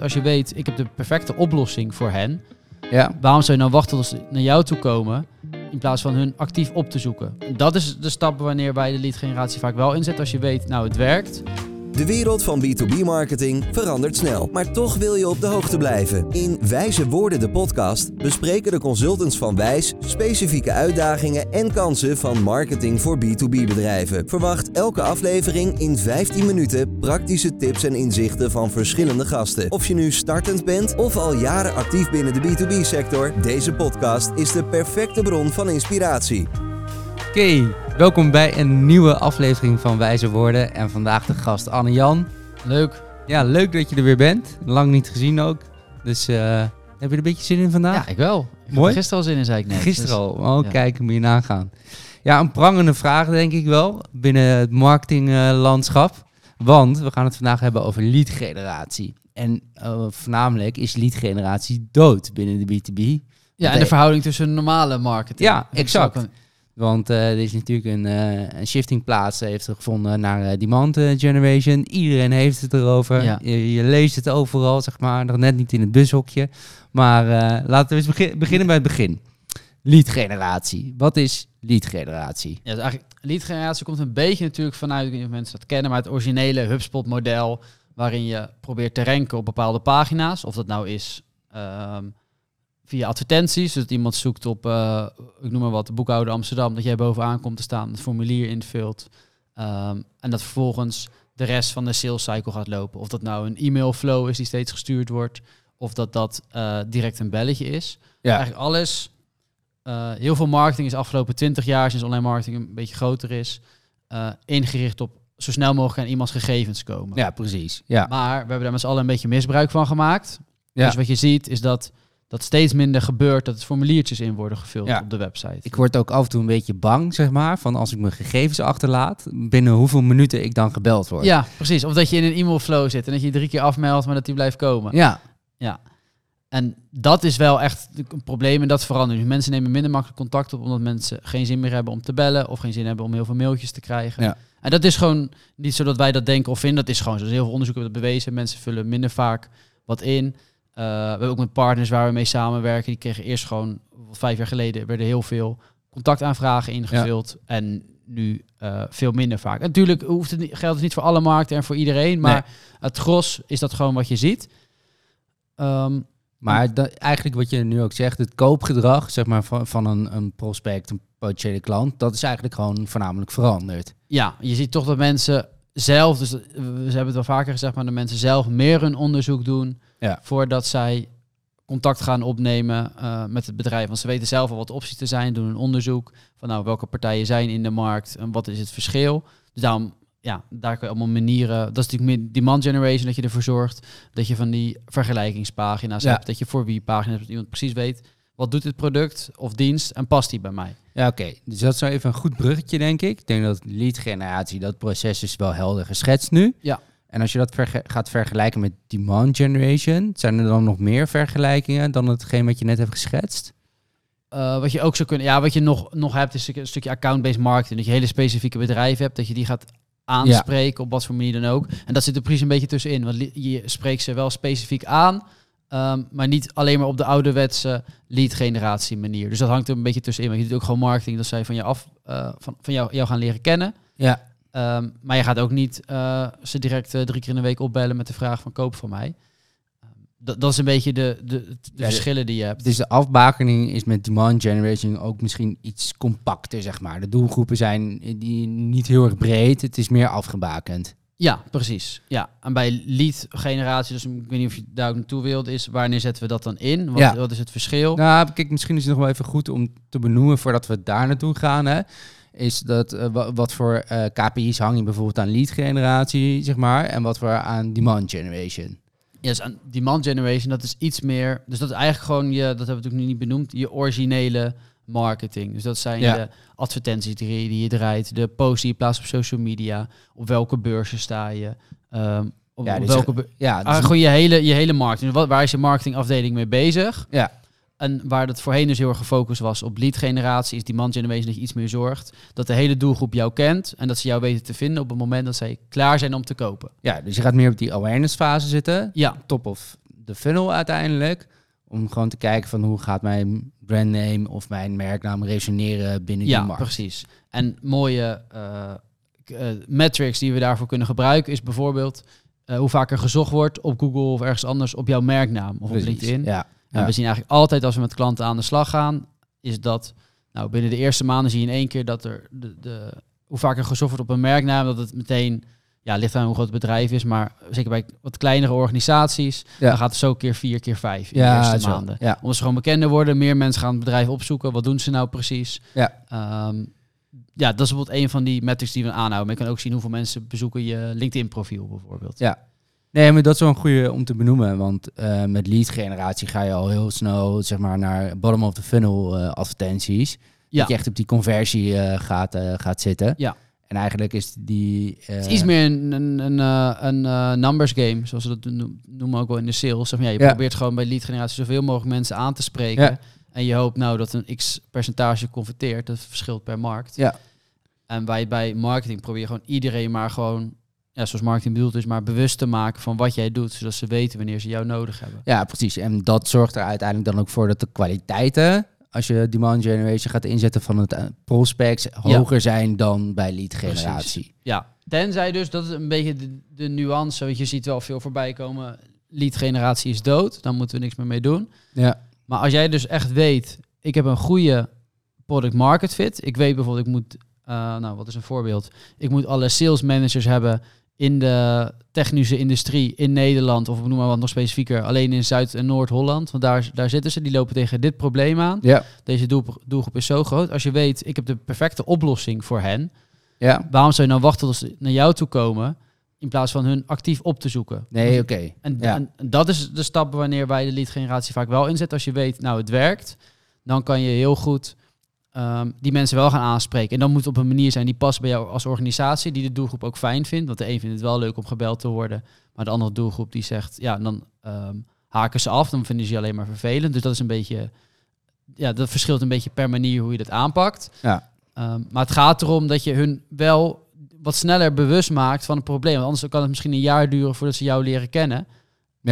Als je weet, ik heb de perfecte oplossing voor hen, Ja. waarom zou je nou wachten tot ze naar jou toe komen in plaats van hun actief op te zoeken? Dat is de stap wanneer wij de lead generatie vaak wel inzetten. Als je weet, nou het werkt. De wereld van B2B-marketing verandert snel, maar toch wil je op de hoogte blijven. In Wijze Woorden, de podcast, bespreken de consultants van Wijs specifieke uitdagingen en kansen van marketing voor B2B-bedrijven. Verwacht elke aflevering in 15 minuten praktische tips en inzichten van verschillende gasten. Of je nu startend bent of al jaren actief binnen de B2B-sector, deze podcast is de perfecte bron van inspiratie. Oké, welkom bij een nieuwe aflevering van Wijze Woorden. En vandaag de gast Anne-Jan. Leuk. Ja, leuk dat je er weer bent. Lang niet gezien ook. Dus eh, heb je er een beetje zin in vandaag? Ja, ik wel. Ik Mooi. er gisteren al zin in, zei ik net. Gisteren Dus- al. Oh, ja. kijk, moet je nagaan. Ja, een prangende vraag denk ik wel binnen het marketinglandschap. Want we gaan het vandaag hebben over lead generatie. En eh, voornamelijk is lead generatie dood binnen de B2B. Ja, en de verhouding tussen normale marketing. Ja, exact. Want eh, er is natuurlijk een, eh, een shifting plaats heeft er gevonden naar eh, demand eh, generation. Iedereen heeft het erover. Ja. Je, je leest het overal, zeg maar. Nog net niet in het bushokje. Maar eh, laten we eens begin- beginnen bij het begin. Lead generatie. Wat is lead generatie? Ja, dus eigenlijk lead generatie komt een beetje natuurlijk vanuit, ik weet niet of mensen dat kennen, maar het originele HubSpot model waarin je probeert te ranken op bepaalde pagina's. Of dat nou is ehm, via advertenties, dus dat iemand zoekt op, eh, ik noem maar wat, de boekhouder Amsterdam, dat jij bovenaan komt te staan, het formulier invult ehm, en dat vervolgens de rest van de sales cycle gaat lopen. Of dat nou een e-mail flow is die steeds gestuurd wordt, of dat dat eh, direct een belletje is. Ja. Eigenlijk alles. eh, heel veel marketing is afgelopen 20 jaar, sinds online marketing een beetje groter is, ingericht op zo snel mogelijk aan iemands gegevens komen. Ja, precies. Ja. Maar we hebben daar met z'n allen een beetje misbruik van gemaakt. Ja. Dus wat je ziet is dat dat steeds minder gebeurt dat het formuliertjes in worden gevuld Ja. op de website. Ik word ook af en toe een beetje bang, zeg maar, van als ik mijn gegevens achterlaat, binnen hoeveel minuten ik dan gebeld word. ja, precies. Of dat je in een e-mail flow zit en dat je drie keer afmeldt, maar dat die blijft komen. Ja, En dat is wel echt een probleem en dat verandert. Dus mensen nemen minder makkelijk contact op omdat mensen geen zin meer hebben om te bellen of geen zin hebben om heel veel mailtjes te krijgen. Ja. En dat is gewoon niet zo dat wij dat denken of vinden. Dat is gewoon zo. Dus heel veel onderzoeken hebben dat bewezen. Mensen vullen minder vaak wat in. Eh, we hebben ook met partners waar we mee samenwerken. Die kregen eerst gewoon, vijf jaar geleden, werden heel veel contactaanvragen ingevuld. En nu eh, veel minder vaak. En natuurlijk hoeft het niet, geldt het niet voor alle markten en voor iedereen. Maar het gros is dat gewoon wat je ziet. Ehm, maar da- eigenlijk wat je nu ook zegt, het koopgedrag zeg maar, van, van een, een prospect, een potentiële klant, dat is eigenlijk gewoon voornamelijk veranderd. Ja, je ziet toch dat mensen zelf, dus dat- we hebben het wel vaker gezegd, maar dat mensen zelf meer hun onderzoek doen Ja. voordat zij contact gaan opnemen eh, met het bedrijf. Want ze weten zelf al wat opties te zijn, doen een onderzoek van nou welke partijen zijn in de markt en wat is het verschil. Dus daarom, ja, daar kun je allemaal manieren. Dat is natuurlijk meer demand generation, dat je ervoor zorgt dat je van die vergelijkingspagina's Ja. hebt, dat je voor wie pagina's hebt, dat iemand precies weet wat doet dit product of dienst en past die bij mij. Ja, oké. Dus dat is nou even een goed bruggetje, denk ik. Ik denk dat lead generatie, dat proces is wel helder geschetst nu. Ja. En als je dat verge- gaat vergelijken met demand generation, zijn er dan nog meer vergelijkingen dan hetgeen wat je net hebt geschetst? Uh, wat je ook zou kunnen, ja, wat je nog, nog hebt, is een stukje account-based marketing. Dat je hele specifieke bedrijven hebt, dat je die gaat aanspreken op wat voor manier dan ook. En dat zit er precies een beetje tussenin. Want je spreekt ze wel specifiek aan, ehm, maar niet alleen maar op de ouderwetse lead generatie manier. Dus dat hangt er een beetje tussenin. Want je doet ook gewoon marketing, dat zij van je af, eh, van, van jou, jou gaan leren kennen. Ja. Ehm, maar je gaat ook niet eh, ze direct eh, drie keer in de week opbellen met de vraag van koop van mij. Ehm, dat, dat is een beetje de, de, de verschillen die je hebt. Dus de afbakening is met demand generation ook misschien iets compacter, zeg maar. De doelgroepen zijn die niet heel erg breed, het is meer afgebakend. Ja, precies. Ja, en bij lead generatie, dus ik weet niet of je daar ook naartoe wilt, is wanneer zetten we dat dan in? Wat, Ja. wat is het verschil? Nou, kijk, misschien is het nog wel even goed om te benoemen voordat we daar naartoe gaan. Hè, is dat eh, wa- wat voor eh, KPI's hang je bijvoorbeeld aan lead generatie, zeg maar, en wat voor aan demand generation. Ja, dus aan demand generation, dat is iets meer. Dus dat is eigenlijk gewoon je, dat hebben we natuurlijk nu niet benoemd, je originele marketing. Dus dat zijn Ja. de advertenties die, die je draait, de posts die je plaatst op social media, op welke beurzen sta je. ehm, op, Ja, op dus- welke beur- Ja, dus- Ah, gewoon je hele, je hele marketing. Wat, waar is je marketingafdeling mee bezig? Ja. En waar dat voorheen dus heel erg gefocust was op lead generatie, is demand generation dat je iets meer zorgt. Dat de hele doelgroep jou kent en dat ze jou weten te vinden op het moment dat zij klaar zijn om te kopen. ja, dus je gaat meer op die awareness fase zitten. Ja, Top of de funnel uiteindelijk. Om gewoon te kijken van hoe gaat mijn brandname of mijn merknaam resoneren binnen Ja, die markt. precies. En mooie eh, eh, metrics die we daarvoor kunnen gebruiken is bijvoorbeeld eh, hoe vaak er gezocht wordt op Google of ergens anders op jouw merknaam of Precies, op LinkedIn. Ja. En Ja. we zien eigenlijk altijd als we met klanten aan de slag gaan, is dat nou, binnen de eerste maanden zie je in één keer dat er de, de, hoe vaak er gezocht wordt op een merknaam, dat het meteen, ja, ligt aan hoe groot het bedrijf is, maar zeker bij wat kleinere organisaties, Ja. dan gaat het zo keer vier, keer vijf in de eerste zo. maanden. Ja. Omdat ze gewoon bekender worden, meer mensen gaan het bedrijf opzoeken. Wat doen ze nou precies? Ja. Ehm, ja, dat is bijvoorbeeld een van die metrics die we aanhouden. Maar je kan ook zien hoeveel mensen bezoeken je LinkedIn-profiel bijvoorbeeld. Ja. Nee, maar dat is wel een goede om te benoemen. Want eh, met lead generatie ga je al heel snel zeg maar, naar bottom of the funnel eh, advertenties. Ja. Dat je echt op die conversie eh, gaat, gaat zitten. Ja. En eigenlijk is die... Het is iets meer een, een, een, een numbers game, zoals we dat no- noemen ook wel in de sales. Zeg maar, ja, je Ja. probeert gewoon bij lead generatie zoveel mogelijk mensen aan te spreken. Ja. En je hoopt nou dat een x percentage converteert. Dat verschilt per markt. Ja. En wij bij marketing probeer je gewoon iedereen maar gewoon, ja, zoals marketing bedoeld is, maar bewust te maken van wat jij doet. Zodat ze weten wanneer ze jou nodig hebben. Ja, precies. En dat zorgt er uiteindelijk dan ook voor dat de kwaliteiten, als je demand generation gaat inzetten van het eh, prospects, hoger zijn dan bij lead generatie. Ja, tenzij dus, dat is een beetje de, de nuance. Want je ziet wel veel voorbij komen. Lead generatie is dood, dan moeten we niks meer mee doen. Ja. Maar als jij dus echt weet, ik heb een goede product market fit. Ik weet bijvoorbeeld, ik moet, eh, nou wat is een voorbeeld? Ik moet alle sales managers hebben in de technische industrie in Nederland. Of noem maar wat nog specifieker, alleen in Zuid- en Noord-Holland. Want daar, daar zitten ze, die lopen tegen dit probleem aan. Ja. Deze doelgroep, doelgroep is zo groot. Als je weet, ik heb de perfecte oplossing voor hen. Ja. Waarom zou je nou wachten tot ze naar jou toe komen? In plaats van hun actief op te zoeken. Nee, oké. En, Ja. en dat is de stap wanneer wij de lead generatie vaak wel inzetten. Als je weet, nou het werkt, dan kan je heel goed ehm, die mensen wel gaan aanspreken. En dan moet het op een manier zijn die past bij jou als organisatie, die de doelgroep ook fijn vindt. Want de een vindt het wel leuk om gebeld te worden, maar de andere doelgroep die zegt, ja, dan ehm, haken ze af, dan vinden ze je alleen maar vervelend. Dus dat is een beetje, ja, dat verschilt een beetje per manier hoe je dat aanpakt. Ja. Ehm, maar het gaat erom dat je hun wel wat sneller bewust maakt van het probleem. Want anders kan het misschien een jaar duren voordat ze jou leren kennen.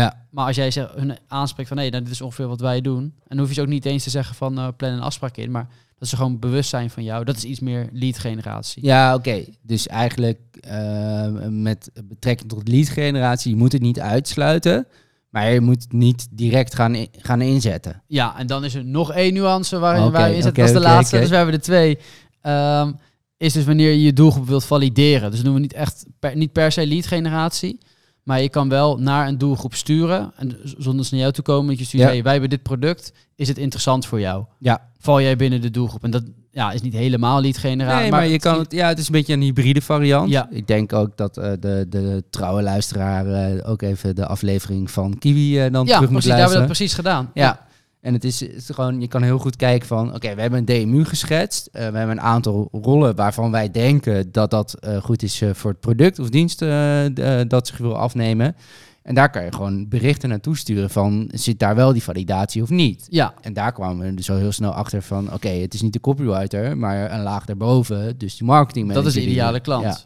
Ja. Maar als jij zegt, hun aanspreekt van nee, nou, dit is ongeveer wat wij doen. En dan hoef je ze ook niet eens te zeggen van eh plan een afspraak in. Maar dat ze gewoon bewust zijn van jou. Dat is iets meer lead generatie. Ja, oké. Dus eigenlijk eh, met betrekking tot lead generatie, je moet het niet uitsluiten, maar je moet het niet direct gaan, in- gaan inzetten. Ja, en dan is er nog één nuance waarin Oké, wij inzetten. oké, dat is de laatste, dus we hebben er twee. Ehm, is dus wanneer je je doelgroep wilt valideren. Dus dat doen we niet echt per, niet per se lead generatie. Maar je kan wel naar een doelgroep sturen. En zonder ze naar jou toe komen. Dat je stuurt, Ja. hey, wij hebben dit product. Is het interessant voor jou? Ja. Val jij binnen de doelgroep? En dat ja, is niet helemaal lead generatie. Nee, maar, je kan het, ja, het is een beetje een hybride variant. Ja. Ik denk ook dat eh, de, de trouwe luisteraar eh, ook even de aflevering van Kiwi eh, dan Ja, terug moet precies. Daar hebben we luisteren. dat precies gedaan. Ja. En het is, het is gewoon, je kan heel goed kijken van, oké, we hebben een DMU geschetst. Eh, we hebben een aantal rollen waarvan wij denken dat dat eh, goed is eh, voor het product of dienst dat zich wil afnemen. En daar kan je gewoon berichten naartoe sturen van, zit daar wel die validatie of niet? Ja, En daar kwamen we dus al heel snel achter van, oké, het is niet de copywriter, maar een laag daarboven, dus die marketing dat is de ideale klant. Ja.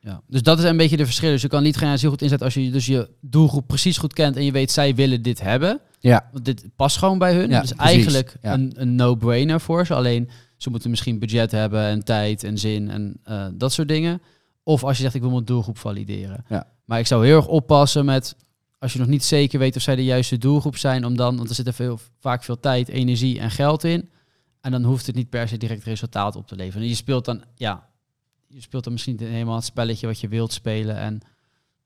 Ja. Dus dat is een beetje de verschil. Dus je kan lead generatie heel goed inzetten als je dus je doelgroep precies goed kent en je weet zij willen dit hebben. Ja. Want dit past gewoon bij hun. Ja, dus precies. eigenlijk Ja. een, een no-brainer voor ze. Alleen ze moeten misschien budget hebben en tijd en zin en eh, dat soort dingen. Of als je zegt ik wil mijn doelgroep valideren. Ja. Maar ik zou heel erg oppassen met als je nog niet zeker weet of zij de juiste doelgroep zijn, om dan, want er zit er veel, vaak veel tijd, energie en geld in. En dan hoeft het niet per se direct resultaat op te leveren. En je speelt dan, ja, je speelt dan misschien niet helemaal het spelletje wat je wilt spelen. En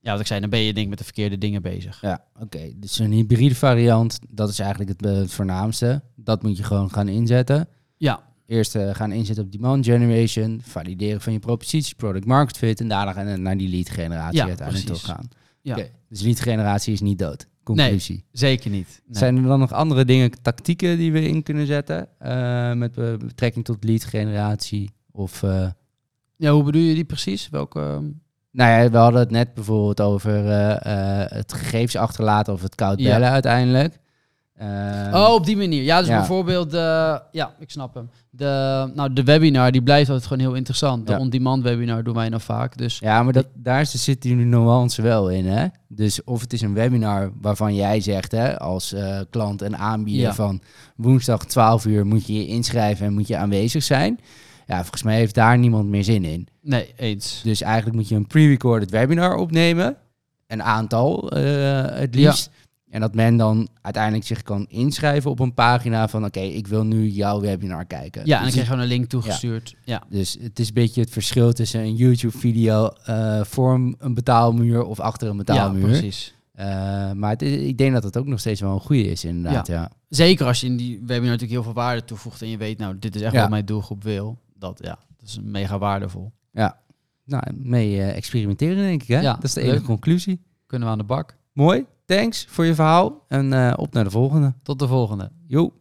ja, wat ik zei, dan ben je denk ik met de verkeerde dingen bezig. Ja, oké. Dus een hybride variant, dat is eigenlijk het, eh, het voornaamste. Dat moet je gewoon gaan inzetten. Ja, Eerst eh, gaan inzetten op demand generation, valideren van je propositie, product market fit en daarna naar die lead generatie Ja, uiteindelijk precies. toe gaan. ja. Dus lead generatie is niet dood. Conclusie. zeker niet. Nee. Zijn er dan nog andere dingen, tactieken die we in kunnen zetten eh, met be- betrekking tot lead generatie? Of, Ja, hoe bedoel je die precies? Welke? ehm, nou ja, we hadden het net bijvoorbeeld over eh, eh, het gegevens achterlaten of het koud Ja. bellen uiteindelijk. Eh, Oh, op die manier. Ja, dus ja. bijvoorbeeld, de, ja, ik snap hem. De, nou, de webinar, die blijft altijd gewoon heel interessant. De Ja. on-demand webinar doen wij nog vaak. Dus Ja, maar dat, daar zit- die nuance wel in, hè? Dus of het is een webinar waarvan jij zegt, hè, als eh, klant en aanbieder Ja. van woensdag 12 uur moet je je inschrijven en moet je aanwezig zijn. Ja, volgens mij heeft daar niemand meer zin in. nee, eens. Dus eigenlijk moet je een pre-recorded webinar opnemen. Een aantal eh, het liefst. En dat men dan uiteindelijk zich kan inschrijven op een pagina van... oké, ik wil nu jouw webinar kijken. Ja, en dan Dus krijg je gewoon een link toegestuurd. Ja, dus het is een beetje het verschil tussen een YouTube-video eh, voor een- betaalmuur of achter een ja, betaalmuur. precies. Eh, maar het is- ik denk dat het ook nog steeds wel een goede is, inderdaad. Ja. Zeker als je in die webinar natuurlijk heel veel waarde toevoegt en je weet, nou, dit is echt Ja. wat mijn doelgroep wil. Dat, ja, dat is mega waardevol. Nou, mee eh, experimenteren, denk ik. Hè? Ja, dat is de leuk. enige conclusie. Kunnen we aan de bak. Mooi, thanks voor je verhaal. En eh, op naar de volgende. Tot de volgende. Joe.